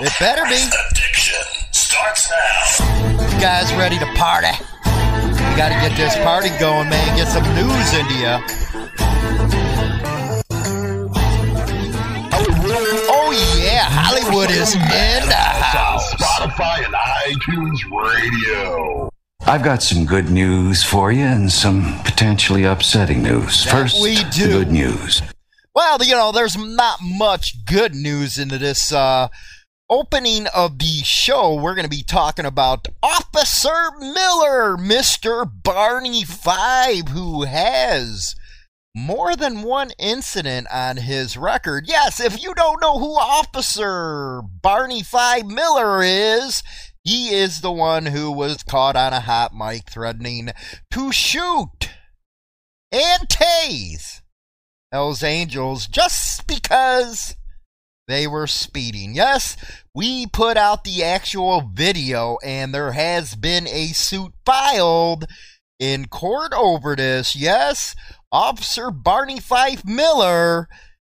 It better be. addiction starts now. You guys ready to party? You gotta get this party going, man. Get some news into you. Oh yeah, Hollywood is in the house. Spotify and iTunes Radio. I've got some good news for you and some potentially upsetting news. That First, we the do. good news. Well, you know, there's not much good news into this uh, opening of the show. We're going to be talking about Officer Miller, Mr. Barney Fife, who has more than one incident on his record. Yes, if you don't know who Officer Barney Fife Miller is, he is the one who was caught on a hot mic threatening to shoot and tase Hells Angels just because they were speeding. Yes, we put out the actual video, and there has been a suit filed in court over this. Yes, Officer Barney Fife Miller.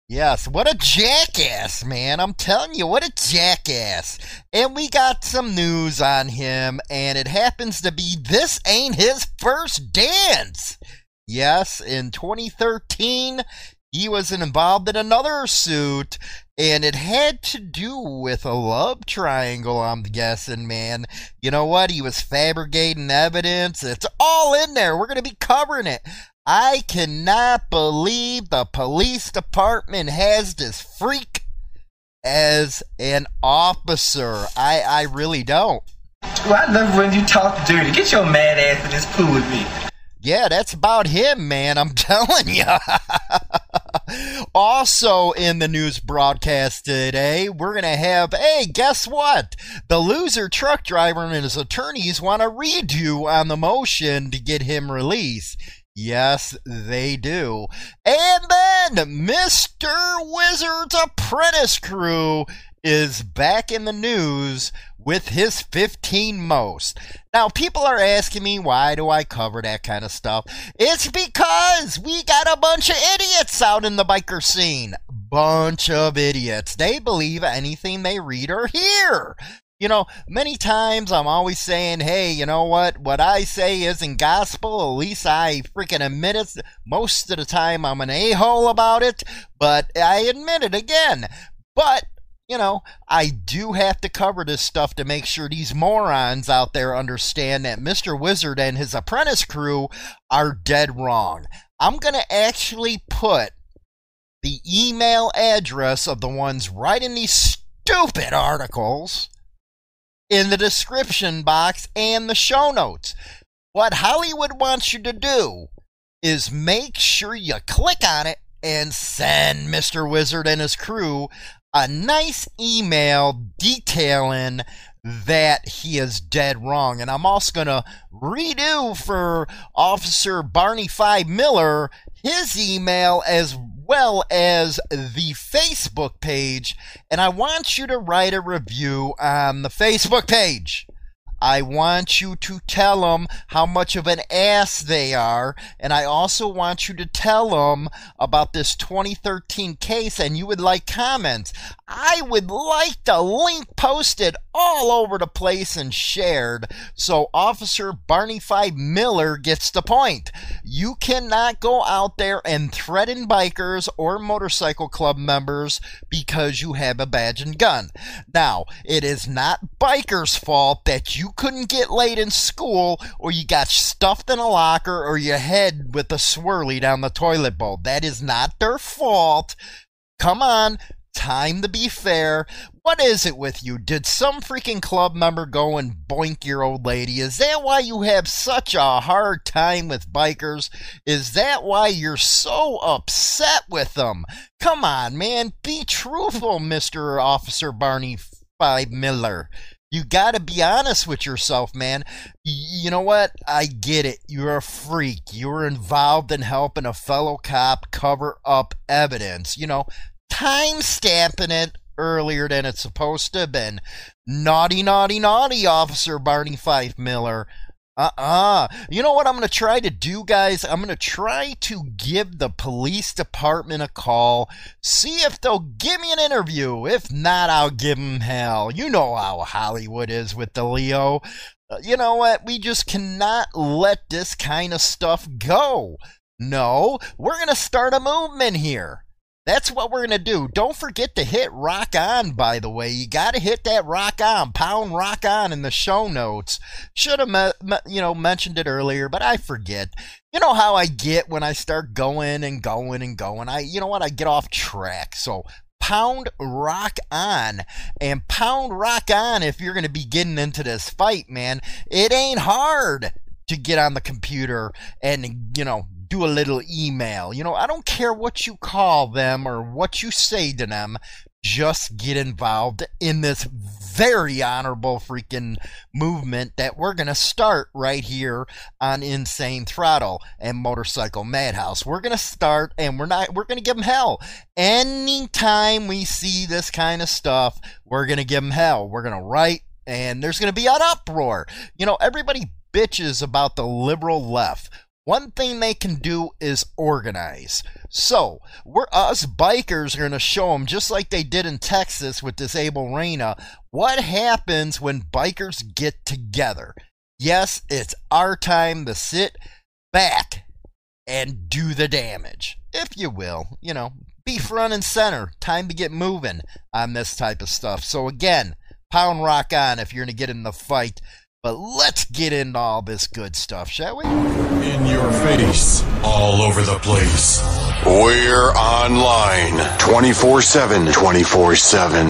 Yes, what a jackass, man. I'm telling you, what a jackass. And we got some news on him, and it happens to be this ain't his first dance. Yes, in 2013, he was involved in another suit, and it had to do with a love triangle, I'm guessing, man. You know what? He was fabricating evidence. It's all in there. We're going to be covering it. I cannot believe the police department has this freak as an officer. I, I really don't. Well, I love when you talk dirty. Get your mad ass in this pool with me. Yeah, that's about him, man. I'm telling you. also, in the news broadcast today, we're going to have hey, guess what? The loser truck driver and his attorneys want a redo on the motion to get him released. Yes, they do. And then Mr. Wizard's Apprentice crew is back in the news with his 15 most. Now, people are asking me why do I cover that kind of stuff? It's because we got a bunch of idiots out in the biker scene. Bunch of idiots. They believe anything they read or hear. You know, many times I'm always saying, hey, you know what? What I say isn't gospel. At least I freaking admit it. Most of the time I'm an a hole about it, but I admit it again. But you know, I do have to cover this stuff to make sure these morons out there understand that Mr. Wizard and his apprentice crew are dead wrong. I'm going to actually put the email address of the ones writing these stupid articles in the description box and the show notes. What Hollywood wants you to do is make sure you click on it and send Mr. Wizard and his crew a nice email detailing that he is dead wrong. And I'm also going to redo for Officer Barney Fife Miller his email as well as the Facebook page. And I want you to write a review on the Facebook page. I want you to tell them how much of an ass they are, and I also want you to tell them about this 2013 case, and you would like comments. I would like the link posted all over the place and shared so Officer Barney Fife Miller gets the point. You cannot go out there and threaten bikers or motorcycle club members because you have a badge and gun. Now, it is not bikers' fault that you couldn't get late in school or you got stuffed in a locker or your head with a swirly down the toilet bowl. That is not their fault. Come on, Time to be fair. What is it with you? Did some freaking club member go and boink your old lady? Is that why you have such a hard time with bikers? Is that why you're so upset with them? Come on, man. Be truthful, Mr. Officer Barney Fife Miller. You got to be honest with yourself, man. You know what? I get it. You're a freak. You're involved in helping a fellow cop cover up evidence. You know, time stamping it earlier than it's supposed to have been. Naughty, naughty, naughty, Officer Barney Fife Miller. Uh uh You know what I'm going to try to do, guys? I'm going to try to give the police department a call, see if they'll give me an interview. If not, I'll give them hell. You know how Hollywood is with the Leo. Uh, you know what? We just cannot let this kind of stuff go. No, we're going to start a movement here. That's what we're going to do. Don't forget to hit rock on, by the way. You got to hit that rock on, pound rock on in the show notes. Should have, you know, mentioned it earlier, but I forget. You know how I get when I start going and going and going. I, you know what? I get off track. So pound rock on and pound rock on if you're going to be getting into this fight, man. It ain't hard to get on the computer and, you know, do a little email. You know, I don't care what you call them or what you say to them. Just get involved in this very honorable freaking movement that we're going to start right here on Insane Throttle and Motorcycle Madhouse. We're going to start and we're not, we're going to give them hell. Anytime we see this kind of stuff, we're going to give them hell. We're going to write and there's going to be an uproar. You know, everybody bitches about the liberal left. One thing they can do is organize. So, we're us bikers are going to show them, just like they did in Texas with this Abel Reyna, what happens when bikers get together. Yes, it's our time to sit back and do the damage, if you will. You know, be front and center. Time to get moving on this type of stuff. So, again, pound rock on if you're going to get in the fight. But let's get into all this good stuff, shall we? In your face, all over the place. We're online 24 7. 24 7.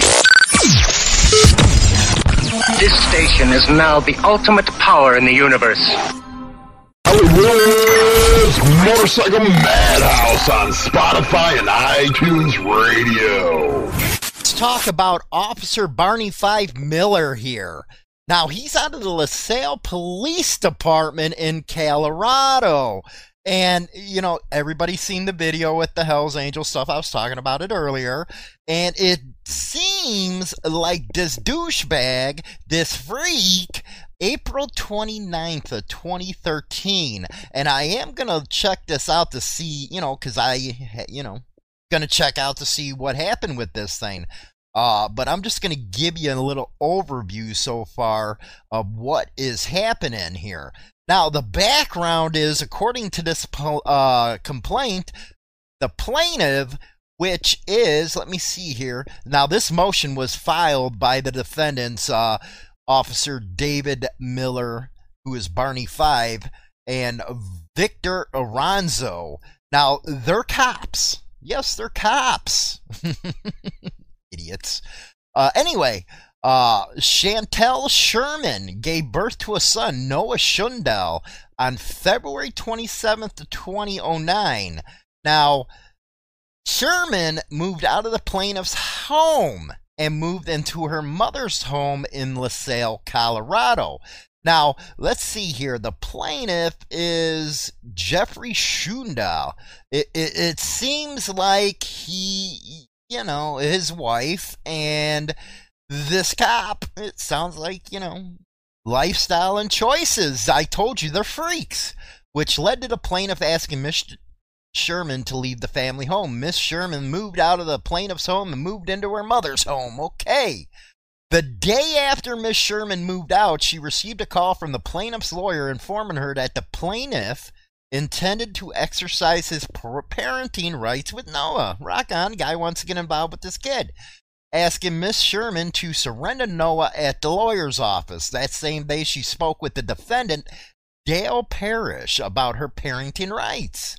This station is now the ultimate power in the universe. Hollywood's Motorcycle Madhouse on Spotify and iTunes Radio. Let's talk about Officer Barney Fife Miller here. Now, he's out of the LaSalle Police Department in Colorado. And, you know, everybody's seen the video with the Hells Angel stuff. I was talking about it earlier. And it seems like this douchebag, this freak, April 29th of 2013. And I am going to check this out to see, you know, because I, you know, going to check out to see what happened with this thing. Uh, but I'm just going to give you a little overview so far of what is happening here. Now, the background is, according to this uh, complaint, the plaintiff, which is, let me see here. Now, this motion was filed by the defendants, uh, Officer David Miller, who is Barney Fife, and Victor Aranzo. Now, they're cops. Yes, they're cops. idiots. Uh, anyway, uh, Chantel Sherman gave birth to a son, Noah Shundell, on February 27th, 2009. Now, Sherman moved out of the plaintiff's home and moved into her mother's home in LaSalle, Colorado. Now, let's see here. The plaintiff is Jeffrey Shundell. It, it, it seems like he you know, his wife and this cop. It sounds like, you know, lifestyle and choices. I told you they're freaks, which led to the plaintiff asking Miss Sherman to leave the family home. Miss Sherman moved out of the plaintiff's home and moved into her mother's home. Okay. The day after Miss Sherman moved out, she received a call from the plaintiff's lawyer informing her that the plaintiff intended to exercise his parenting rights with Noah. Rock on, guy wants to get involved with this kid. Asking Miss Sherman to surrender Noah at the lawyer's office. That same day, she spoke with the defendant, Dale Parrish, about her parenting rights.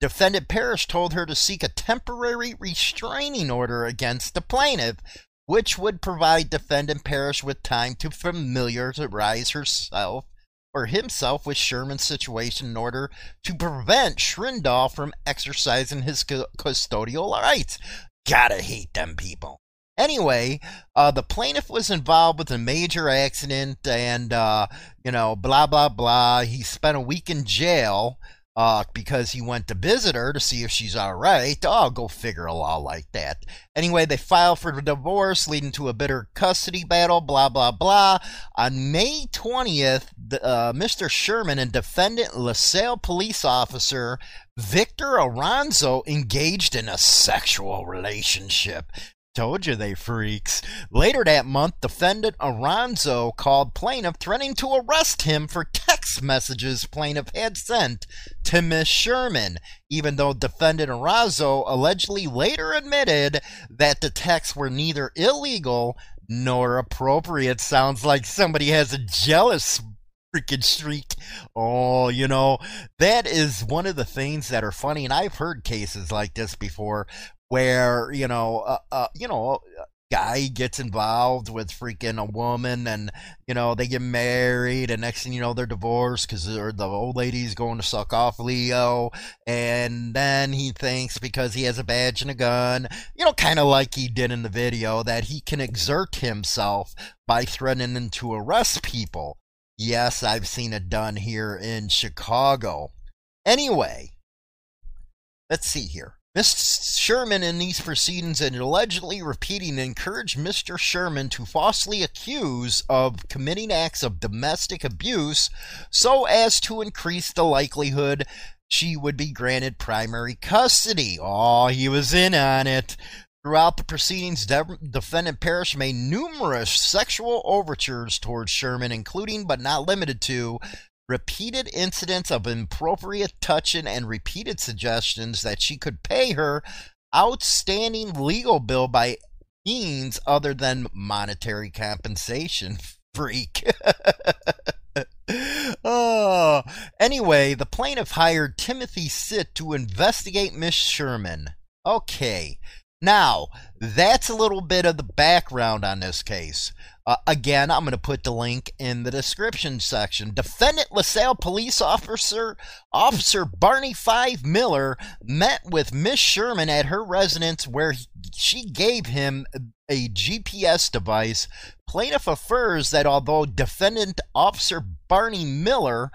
Defendant Parrish told her to seek a temporary restraining order against the plaintiff, which would provide defendant Parrish with time to familiarize herself or himself with Sherman's situation in order to prevent Schrindahl from exercising his custodial rights. Gotta hate them people. Anyway, uh, the plaintiff was involved with a major accident and, uh, you know, blah, blah, blah. He spent a week in jail uh, because he went to visit her to see if she's all right. Oh, go figure a law like that. Anyway, they filed for the divorce, leading to a bitter custody battle, blah, blah, blah. On May 20th, the, uh, Mr. Sherman and defendant LaSalle police officer Victor Aranzo engaged in a sexual relationship. Told you they freaks. Later that month, defendant Aranzo called plaintiff threatening to arrest him for text messages plaintiff had sent to Miss Sherman, even though defendant Aranzo allegedly later admitted that the texts were neither illegal nor appropriate. Sounds like somebody has a jealous freaking streak. Oh, you know, that is one of the things that are funny. And I've heard cases like this before where you know, uh, uh, you know, guy gets involved with freaking a woman, and you know they get married, and next thing you know they're divorced because the old lady's going to suck off Leo, and then he thinks because he has a badge and a gun, you know, kind of like he did in the video, that he can exert himself by threatening to arrest people. Yes, I've seen it done here in Chicago. Anyway, let's see here. Ms. Sherman in these proceedings and allegedly repeating encouraged Mr. Sherman to falsely accuse of committing acts of domestic abuse so as to increase the likelihood she would be granted primary custody. Oh, he was in on it. Throughout the proceedings, defendant Parrish made numerous sexual overtures towards Sherman, including but not limited to repeated incidents of inappropriate touching and repeated suggestions that she could pay her outstanding legal bill by means other than monetary compensation. Freak. oh, anyway, the plaintiff hired Timothy Sitt to investigate Miss Sherman. Okay, now that's a little bit of the background on this case. Uh, again, I'm going to put the link in the description section. Defendant LaSalle police officer Officer Barney Fife Miller met with Miss Sherman at her residence where he, she gave him a GPS device. Plaintiff affirms that although defendant Officer Barney Miller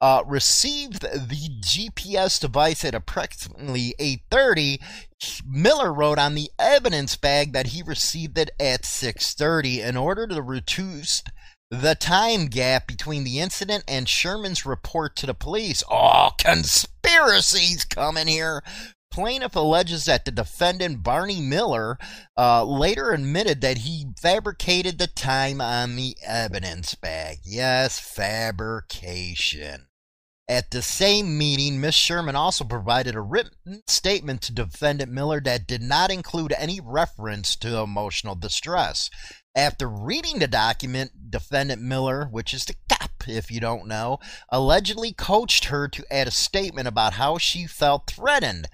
uh, received the GPS device at approximately 8:30. Miller wrote on the evidence bag that he received it at 6:30 in order to reduce the time gap between the incident and Sherman's report to the police. Oh, conspiracies coming here. Plaintiff alleges that the defendant, Barney Miller, uh, later admitted that he fabricated the time on the evidence bag. Yes, fabrication. At the same meeting, Miss Sherman also provided a written statement to defendant Miller that did not include any reference to emotional distress. After reading the document, defendant Miller, which is the cop if you don't know, allegedly coached her to add a statement about how she felt threatened,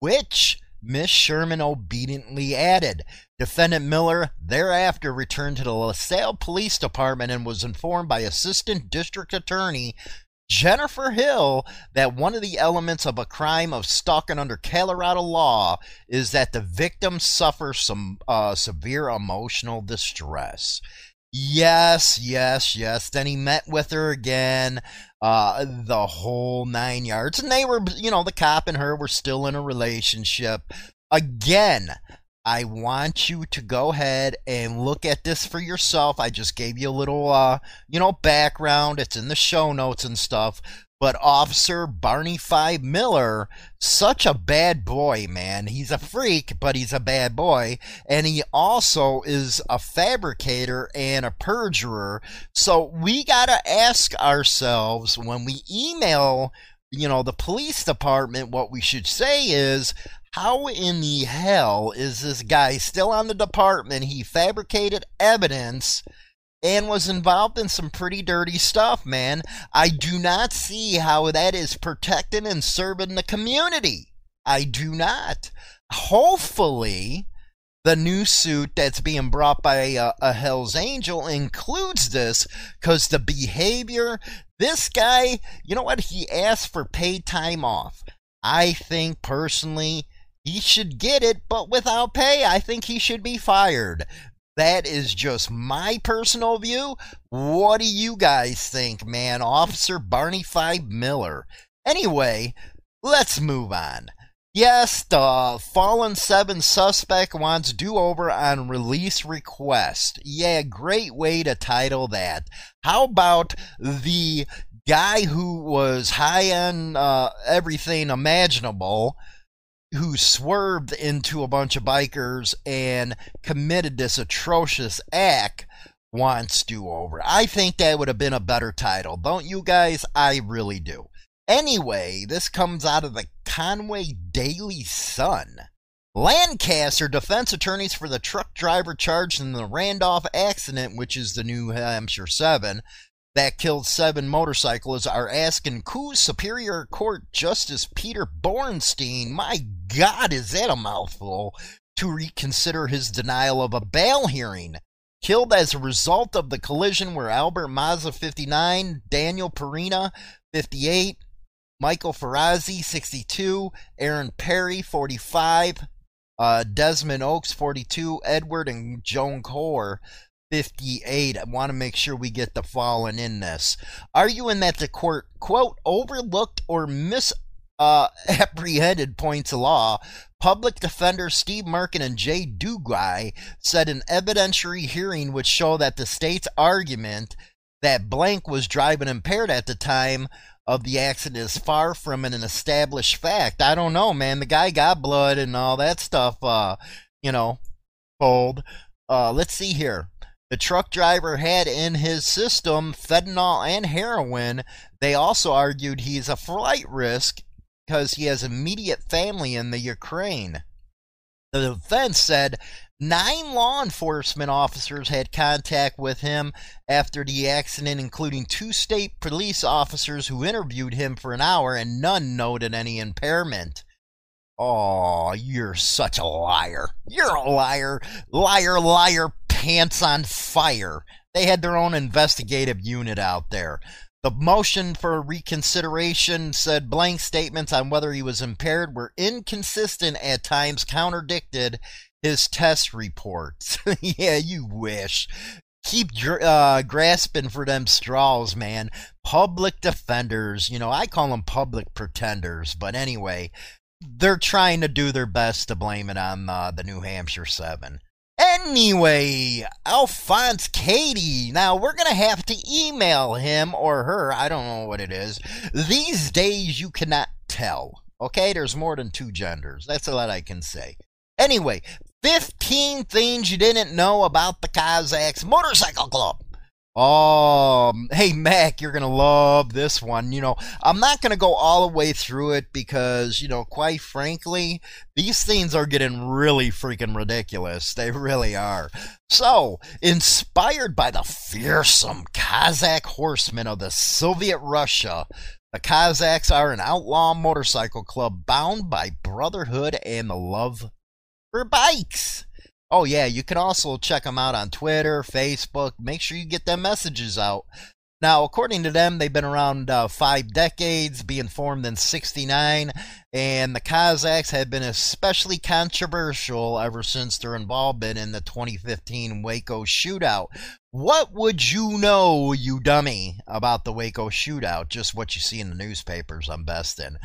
which Miss Sherman obediently added. Defendant Miller thereafter returned to the LaSalle Police Department and was informed by Assistant District Attorney Jennifer Hill that one of the elements of a crime of stalking under Colorado law is that the victim suffers some uh, severe emotional distress. Yes, yes, yes. Then he met with her again, uh, the whole nine yards. And they were, you know, the cop and her were still in a relationship. Again, I want you to go ahead and look at this for yourself. I just gave you a little, uh, you know, background. It's in the show notes and stuff. But Officer Barney Fife Miller, such a bad boy, man. He's a freak, but he's a bad boy. And he also is a fabricator and a perjurer. So we got to ask ourselves when we email you know, the police department, what we should say is, how in the hell is this guy still on the department? He fabricated evidence and was involved in some pretty dirty stuff, man. I do not see how that is protecting and serving the community. I do not. Hopefully, the new suit that's being brought by a, a Hell's Angel includes this because the behavior, this guy, you know what? He asked for paid time off. I think personally he should get it, but without pay. I think he should be fired. That is just my personal view. What do you guys think, man? Officer Barney Fife Miller. Anyway, let's move on. Yes, the Fallen 7 suspect wants do over on release request. Yeah, great way to title that. How about the guy who was high on uh, everything imaginable? Who swerved into a bunch of bikers and committed this atrocious act wants do over. I think that would have been a better title. Don't you guys? I really do. Anyway, this comes out of the Conway Daily Sun. Lancaster defense attorneys for the truck driver charged in the Randolph accident, which is the New Hampshire 7, that killed seven motorcyclists are asking Coos Superior Court Justice Peter Bornstein, my God, is that a mouthful, to reconsider his denial of a bail hearing. Killed as a result of the collision were Albert Mazza, 59, Daniel Perina, 58, Michael Ferrazzi, 62, Aaron Perry, 45, uh, Desmond Oaks, 42, Edward and Joan Core, 58. I want to make sure we get the following in this. Arguing that the court, quote, overlooked or misapprehended uh, points of law, public defender Steve Mirkin and Jay Duguay said an evidentiary hearing would show that the state's argument that Blank was driving impaired at the time of the accident is far from an established fact. I don't know, man. The guy got blood and all that stuff, uh, you know, cold. Uh, let's see here. The truck driver had in his system fentanyl and heroin. They also argued he's a flight risk because he has immediate family in the Ukraine. The defense said nine law enforcement officers had contact with him after the accident, including two state police officers who interviewed him for an hour, and none noted any impairment. Oh, you're such a liar. You're a liar. Liar, liar, pants on fire. They had their own investigative unit out there. The motion for reconsideration said blank statements on whether he was impaired were inconsistent at times, contradicted his test reports. yeah, you wish. Keep uh, grasping for them straws, man. Public defenders, you know, I call them public pretenders, but anyway, they're trying to do their best to blame it on uh, the New Hampshire 7. Anyway, Alphonse Katie. Now we're gonna have to email him or her. I don't know what it is. These days you cannot tell. Okay, there's more than two genders. That's all I can say. Anyway, 15 things you didn't know about the Cossacks Motorcycle Club. Oh, hey, Mac, you're to love this one. You know, I'm not to go all the way through it because, you know, quite frankly, these things are getting really freaking ridiculous. They really are. So, inspired by the fearsome Cossack horsemen of the Soviet Russia, the Cossacks are an outlaw motorcycle club bound by brotherhood and the love for bikes. Oh, yeah, you can also check them out on Twitter, Facebook. Make sure you get them messages out. Now, according to them, they've been around uh, five decades, being formed in 69, and the Cossacks have been especially controversial ever since their involvement in the 2015 Waco shootout. What would you know, you dummy, about the Waco shootout? Just what you see in the newspapers, I'm best in.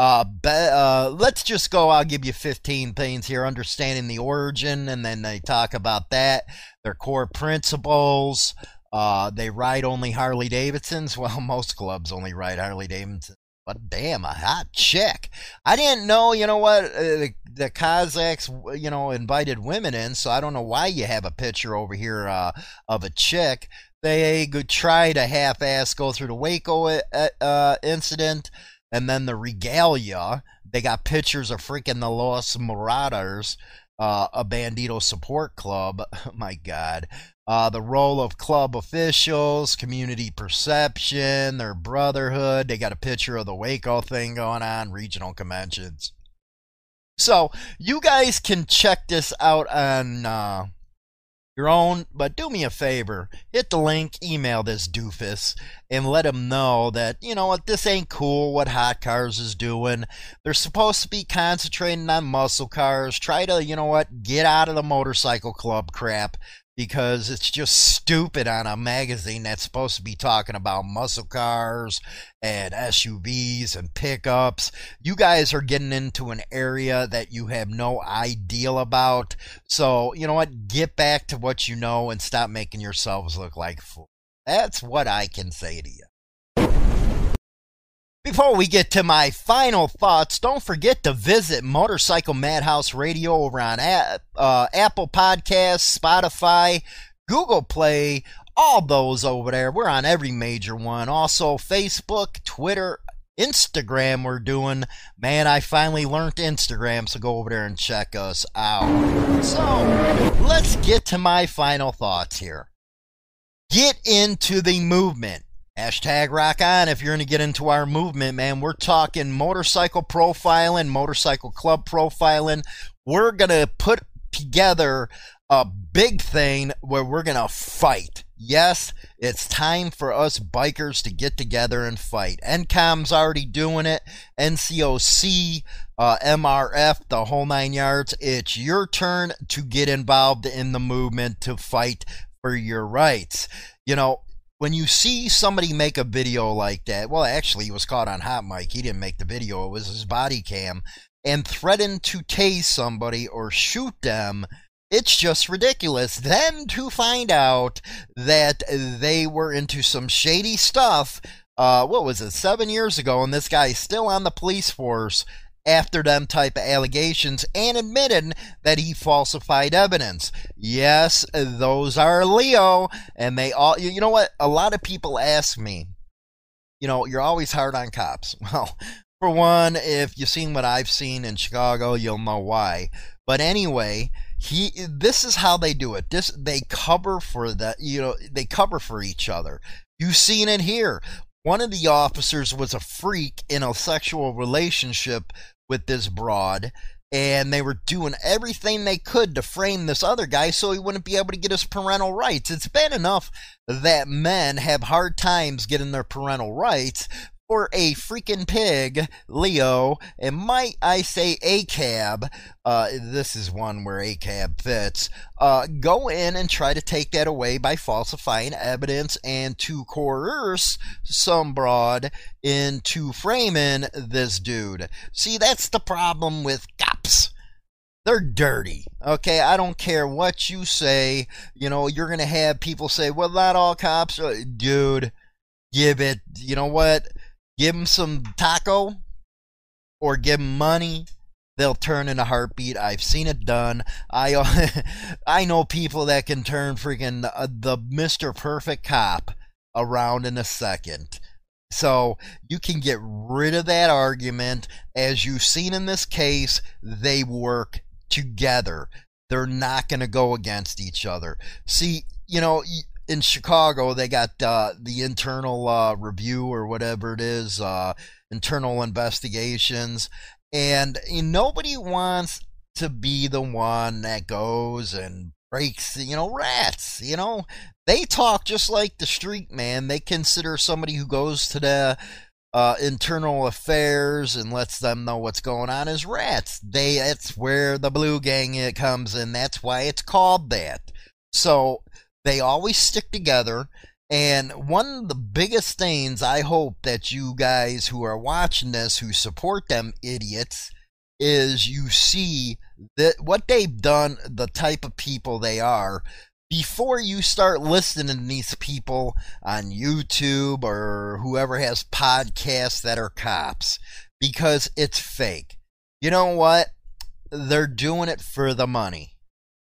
Uh, uh, let's just go. I'll give you 15 things here. Understanding the origin, and then they talk about that, their core principles. Uh, they ride only Harley Davidsons. Well, most clubs only ride Harley Davidsons. But damn, a hot chick. I didn't know, you know what, uh, the, the Cossacks, you know, invited women in, so I don't know why you have a picture over here uh, of a chick. They try to half ass go through the Waco uh, uh incident and then the regalia. They got pictures of freaking the Los Marauders. uh, a Bandito support club. My God. Uh, the role of club officials, community perception, their brotherhood. They got a picture of the Waco thing going on, regional conventions. So you guys can check this out on uh, your own, but do me a favor. Hit the link, email this doofus, and let him know that, you know what, this ain't cool what Hot Cars is doing. They're supposed to be concentrating on muscle cars. Try to, you know what, get out of the motorcycle club crap because it's just stupid on a magazine that's supposed to be talking about muscle cars and SUVs and pickups. You guys are getting into an area that you have no idea about. So, you know what? Get back to what you know and stop making yourselves look like fools. That's what I can say to you. Before we get to my final thoughts, don't forget to visit Motorcycle Madhouse Radio over on uh, Apple Podcasts, Spotify, Google Play, all those over there. We're on every major one. Also, Facebook, Twitter, Instagram, we're doing. Man, I finally learned Instagram, so go over there and check us out. So, let's get to my final thoughts here. Get into the movement. Hashtag rock on if you're going to get into our movement, man. We're talking motorcycle profiling, motorcycle club profiling. We're going to put together a big thing where we're going to fight. Yes, it's time for us bikers to get together and fight. NCOM's already doing it. NCOC, uh, MRF, the whole nine yards. It's your turn to get involved in the movement to fight for your rights. You know, when you see somebody make a video like that, well, actually, he was caught on hot mic. He didn't make the video, it was his body cam, and threaten to tase somebody or shoot them. It's just ridiculous. Then to find out that they were into some shady stuff, uh, what was it, seven years ago, and this guy's still on the police force after them type of allegations and admitted that he falsified evidence. Yes, those are Leo, and they all, you know what? A lot of people ask me, you know, you're always hard on cops. Well, for one, if you've seen what I've seen in Chicago, you'll know why. But anyway, he this is how they do it. This they cover for that, you know, they cover for each other. You've seen it here. One of the officers was a freak in a sexual relationship with this broad, and they were doing everything they could to frame this other guy so he wouldn't be able to get his parental rights. It's bad enough that men have hard times getting their parental rights, for a freaking pig, Leo, and might I say ACAB, uh, this is one where ACAB fits, uh, go in and try to take that away by falsifying evidence and to coerce some broad into framing this dude. See, that's the problem with cops they're dirty. Okay, I don't care what you say. You know, you're going to have people say, well, not all cops. Dude, give it, you know what? Give them some taco or give them money they'll turn in a heartbeat. I've seen it done. I i know people that can turn freaking uh, the mr perfect cop around in a second. So you can get rid of that argument. As you've seen in this case they work together. They're not going to go against each other. See you know in Chicago, they got uh, the internal uh, review or whatever it is, uh, internal investigations, and know, nobody wants to be the one that goes and breaks, you know, rats. You know, they talk just like the street man. They consider somebody who goes to the uh, internal affairs and lets them know what's going on as rats. They that's where the blue gang it comes in. That's why it's called that. So they always stick together. And one of the biggest things I hope that you guys who are watching this, who support them idiots, is you see that what they've done, the type of people they are, before you start listening to these people on YouTube or whoever has podcasts that are cops, because it's fake. You know what? They're doing it for the money.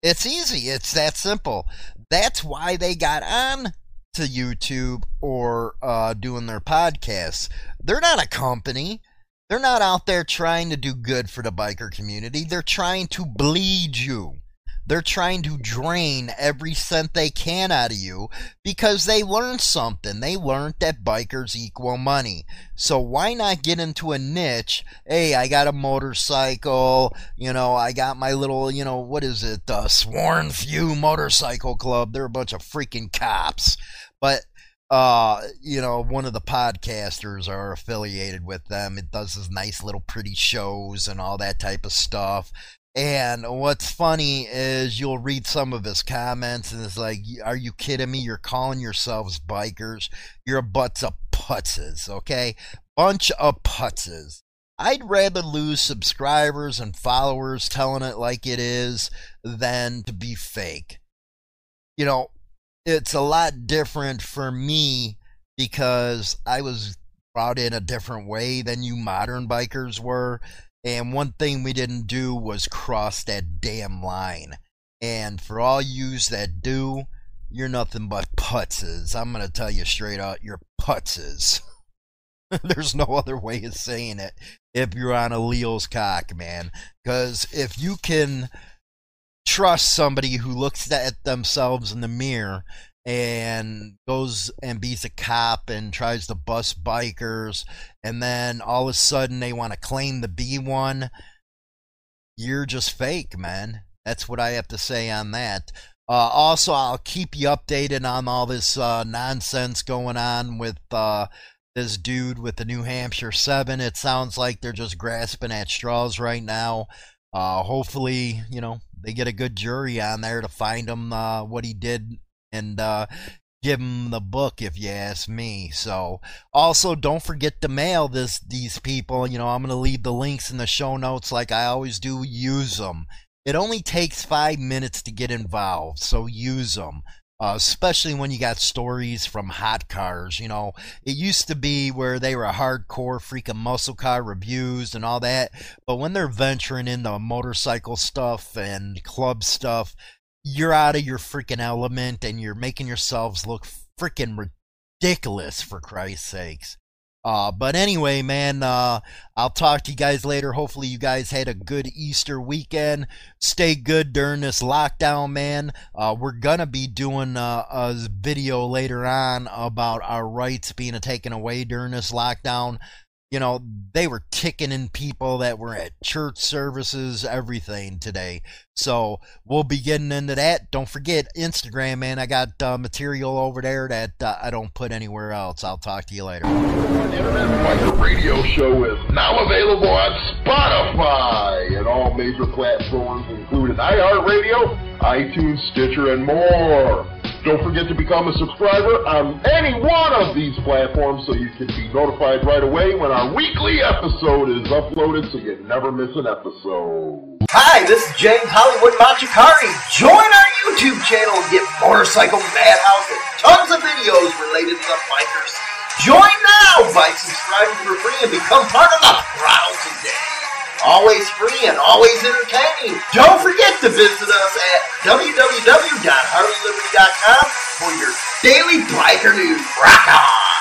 It's easy. It's that simple. That's why they got on to YouTube or uh, doing their podcasts. They're not a company. They're not out there trying to do good for the biker community. They're trying to bleed you. They're trying to drain every cent they can out of you because they learned something. They learned that bikers equal money. So why not get into a niche? Hey, I got a motorcycle. You know, I got my little, you know, what is it? The Sworn Few Motorcycle Club. They're a bunch of freaking cops. But uh, you know, one of the podcasters are affiliated with them. It does this nice little pretty shows and all that type of stuff. And what's funny is you'll read some of his comments and it's like, are you kidding me? You're calling yourselves bikers. You're a bunch of putzes, okay? Bunch of putzes. I'd rather lose subscribers and followers telling it like it is than to be fake. You know, it's a lot different for me because I was brought in a different way than you modern bikers were. And one thing we didn't do was cross that damn line. And for all yous that do, you're nothing but putzes. I'm going to tell you straight out, you're putzes. There's no other way of saying it if you're on a Leo's cock, man. Because if you can trust somebody who looks at themselves in the mirror and goes and beats a cop and tries to bust bikers and then all of a sudden they want to claim the B1 you're just fake man. That's what I have to say on that. Uh, also I'll keep you updated on all this uh, nonsense going on with uh, this dude with the New Hampshire 7 it sounds like they're just grasping at straws right now. Uh, hopefully you know they get a good jury on there to find him uh, what he did and uh, give them the book if you ask me. So also don't forget to mail this these people. You know i'm going to leave the links in the show notes like i always do. Use them it only takes five minutes to get involved so use them uh, especially when you got stories from hot cars. You know, it used to be where they were hardcore freaking muscle car reviews and all that, but when they're venturing into motorcycle stuff and club stuff, you're out of your freaking element and you're making yourselves look freaking ridiculous for Christ's sakes. Uh, but anyway, man, uh, I'll talk to you guys later. Hopefully, you guys had a good Easter weekend. Stay good during this lockdown, man. Uh, we're gonna be doing uh, a video later on about our rights being taken away during this lockdown you know, they were ticking in people that were at church services, everything today. So we'll be getting into that. Don't forget Instagram, man. I got uh, material over there that uh, I don't put anywhere else. I'll talk to you later. Biker Radio Show is now available on Spotify and all major platforms, including iHeartRadio, iTunes, Stitcher, and more. Don't forget to become a subscriber on any one of these platforms so you can be notified right away when our weekly episode is uploaded so you never miss an episode. Hi, this is James Hollywood Machikari. Join our YouTube channel and get Motorcycle Madhouse and tons of videos related to the bikers. Join now by subscribing for free and become part of the crowd today always free and always entertaining. Don't forget to visit us at www.harleyliberty.com for your daily biker news. Rock on!